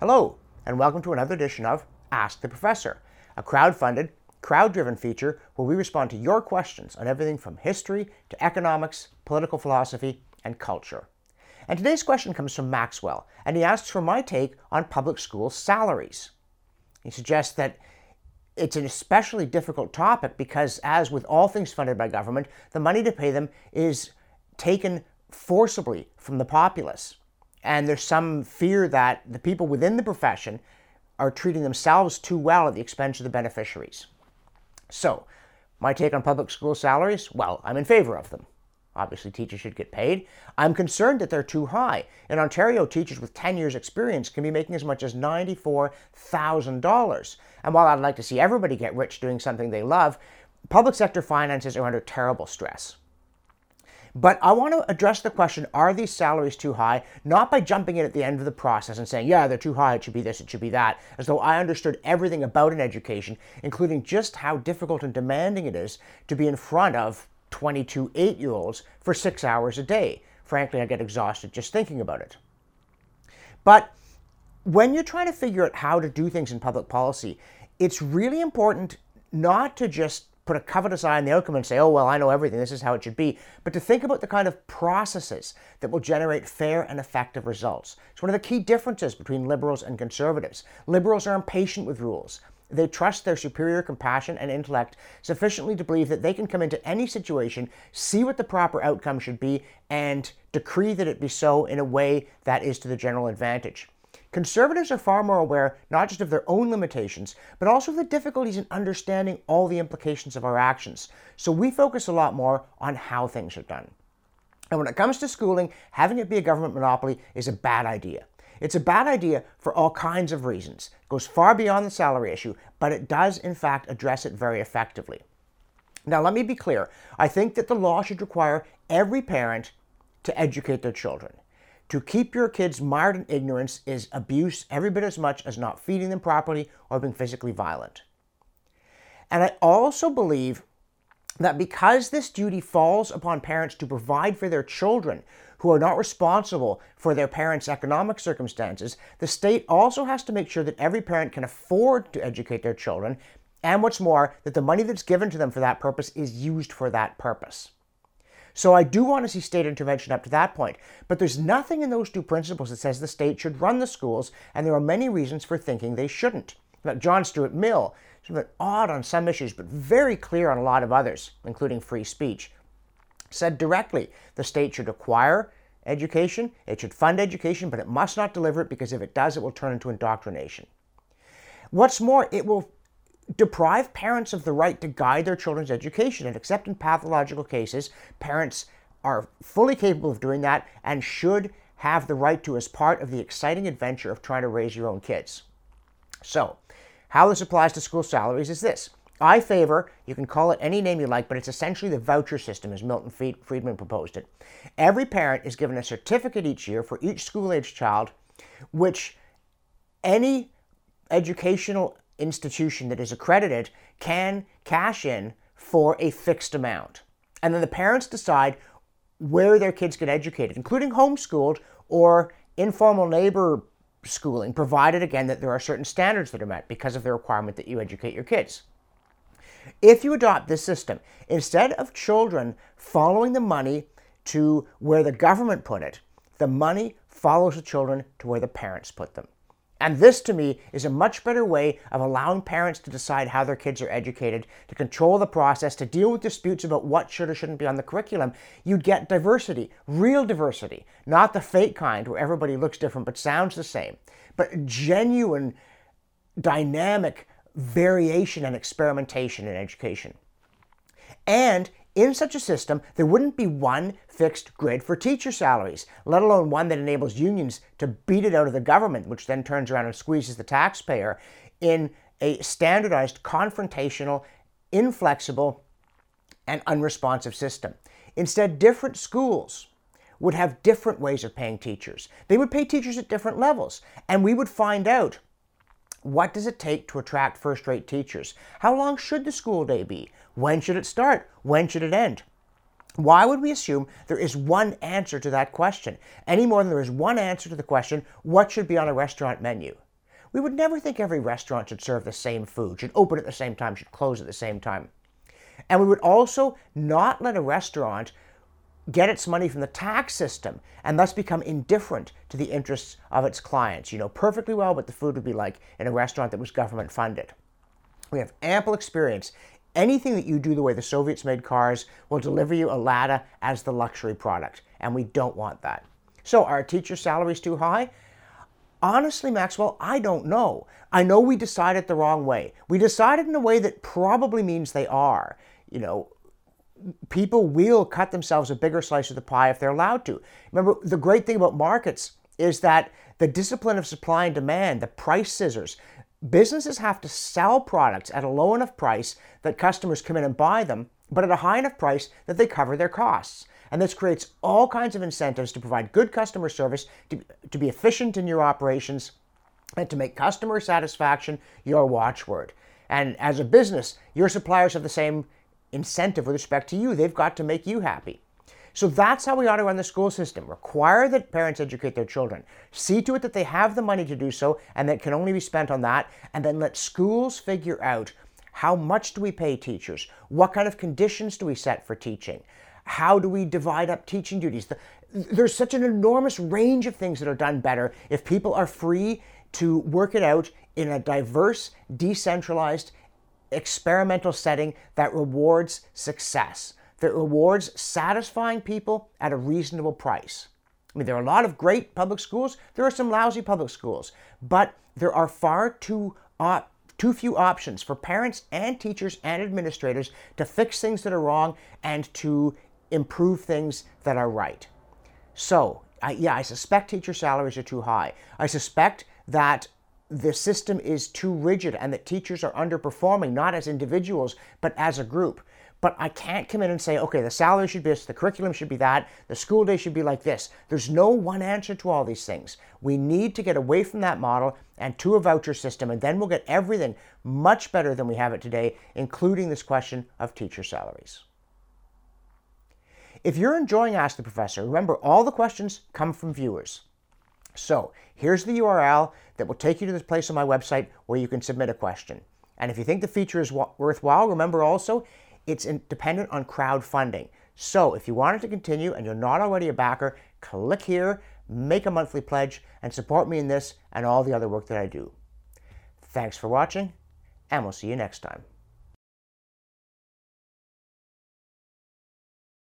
Hello, and welcome to another edition of Ask the Professor, a crowd-funded, crowd-driven feature where we respond to your questions on everything from history to economics, political philosophy, and culture. And today's question comes from Maxwell, and he asks for my take on public school salaries. He suggests that it's an especially difficult topic because, as with all things funded by government, the money to pay them is taken forcibly from the populace. And there's some fear that the people within the profession are treating themselves too well at the expense of the beneficiaries. So, my take on public school salaries? Well, I'm in favor of them. Obviously, teachers should get paid. I'm concerned that they're too high. In Ontario, teachers with 10 years' experience can be making as much as $94,000. And while I'd like to see everybody get rich doing something they love, public sector finances are under terrible stress. But I want to address the question are these salaries too high? Not by jumping in at the end of the process and saying, yeah, they're too high, it should be this, it should be that, as though I understood everything about an education, including just how difficult and demanding it is to be in front of 22 eight year olds for six hours a day. Frankly, I get exhausted just thinking about it. But when you're trying to figure out how to do things in public policy, it's really important not to just put a covetous eye on the outcome and say, oh, well, I know everything, this is how it should be, but to think about the kind of processes that will generate fair and effective results. It's one of the key differences between liberals and conservatives. Liberals are impatient with rules. They trust their superior compassion and intellect sufficiently to believe that they can come into any situation, see what the proper outcome should be, and decree that it be so in a way that is to the general advantage. Conservatives are far more aware not just of their own limitations, but also of the difficulties in understanding all the implications of our actions. So we focus a lot more on how things are done. And when it comes to schooling, having it be a government monopoly is a bad idea. It's a bad idea for all kinds of reasons. It goes far beyond the salary issue, but it does, in fact, address it very effectively. Now, let me be clear. I think that the law should require every parent to educate their children. To keep your kids mired in ignorance is abuse every bit as much as not feeding them properly or being physically violent. And I also believe that because this duty falls upon parents to provide for their children who are not responsible for their parents' economic circumstances, the state also has to make sure that every parent can afford to educate their children, and what's more, that the money that's given to them for that purpose is used for that purpose. So I do want to see state intervention up to that point. But there's nothing in those two principles that says the state should run the schools, and there are many reasons for thinking they shouldn't. Now, John Stuart Mill, sort of odd on some issues, but very clear on a lot of others, including free speech, said directly the state should acquire education, it should fund education, but it must not deliver it because if it does, it will turn into indoctrination. What's more, it will deprive parents of the right to guide their children's education. And except in pathological cases, parents are fully capable of doing that and should have the right to as part of the exciting adventure of trying to raise your own kids. So, how this applies to school salaries is this. I favor, you can call it any name you like, but it's essentially the voucher system as Milton Friedman proposed it. Every parent is given a certificate each year for each school age child, which any educational institution that is accredited can cash in for a fixed amount. And then the parents decide where their kids get educated, including homeschooled or informal neighbor schooling, provided again that there are certain standards that are met because of the requirement that you educate your kids. If you adopt this system, instead of children following the money to where the government put it, the money follows the children to where the parents put them. And this, to me, is a much better way of allowing parents to decide how their kids are educated, to control the process, to deal with disputes about what should or shouldn't be on the curriculum. You'd get diversity, real diversity, not the fake kind where everybody looks different but sounds the same, but genuine, dynamic variation and experimentation in education. And in such a system, there wouldn't be one fixed grid for teacher salaries, let alone one that enables unions to beat it out of the government, which then turns around and squeezes the taxpayer in a standardized, confrontational, inflexible, and unresponsive system. Instead, different schools would have different ways of paying teachers. They would pay teachers at different levels, and we would find out what does it take to attract first rate teachers? How long should the school day be? When should it start? When should it end? Why would we assume there is one answer to that question, any more than there is one answer to the question, what should be on a restaurant menu? We would never think every restaurant should serve the same food, should open at the same time, should close at the same time. And we would also not let a restaurant get its money from the tax system and thus become indifferent to the interests of its clients. You know perfectly well what the food would be like in a restaurant that was government funded. We have ample experience Anything that you do the way the Soviets made cars will deliver you a Lada as the luxury product, and we don't want that. So, are teacher salaries too high? Honestly, Maxwell, I don't know. I know we decided the wrong way. We decided in a way that probably means they are. You know, people will cut themselves a bigger slice of the pie if they're allowed to. Remember, the great thing about markets is that the discipline of supply and demand, the price scissors, Businesses have to sell products at a low enough price that customers come in and buy them, but at a high enough price that they cover their costs. And this creates all kinds of incentives to provide good customer service, to, to be efficient in your operations, and to make customer satisfaction your watchword. And as a business, your suppliers have the same incentive with respect to you. They've got to make you happy. So that's how we ought to run the school system. Require that parents educate their children. See to it that they have the money to do so and that can only be spent on that. And then let schools figure out how much do we pay teachers? What kind of conditions do we set for teaching? How do we divide up teaching duties? there's such an enormous range of things that are done better if people are free to work it out in a diverse, decentralized, experimental setting that rewards success that rewards satisfying people at a reasonable price. I mean, there are a lot of great public schools, there are some lousy public schools, but there are far too, uh, too few options for parents and teachers and administrators to fix things that are wrong and to improve things that are right. So, I, yeah, I suspect teacher salaries are too high. I suspect that the system is too rigid and that teachers are underperforming, not as individuals, but as a group. But I can't come in and say, okay, the salary should be this, the curriculum should be that, the school day should be like this. There's no one answer to all these things. We need to get away from that model and to a voucher system, and then we'll get everything much better than we have it today, including this question of teacher salaries. If you're enjoying Ask the Professor, remember all the questions come from viewers. So here's the URL that will take you to this place on my website where you can submit a question. And if you think the feature is worthwhile, remember also it's dependent on crowdfunding. So if you want it to continue and you're not already a backer, click here, make a monthly pledge, and support me in this and all the other work that I do. Thanks for watching, and we'll see you next time.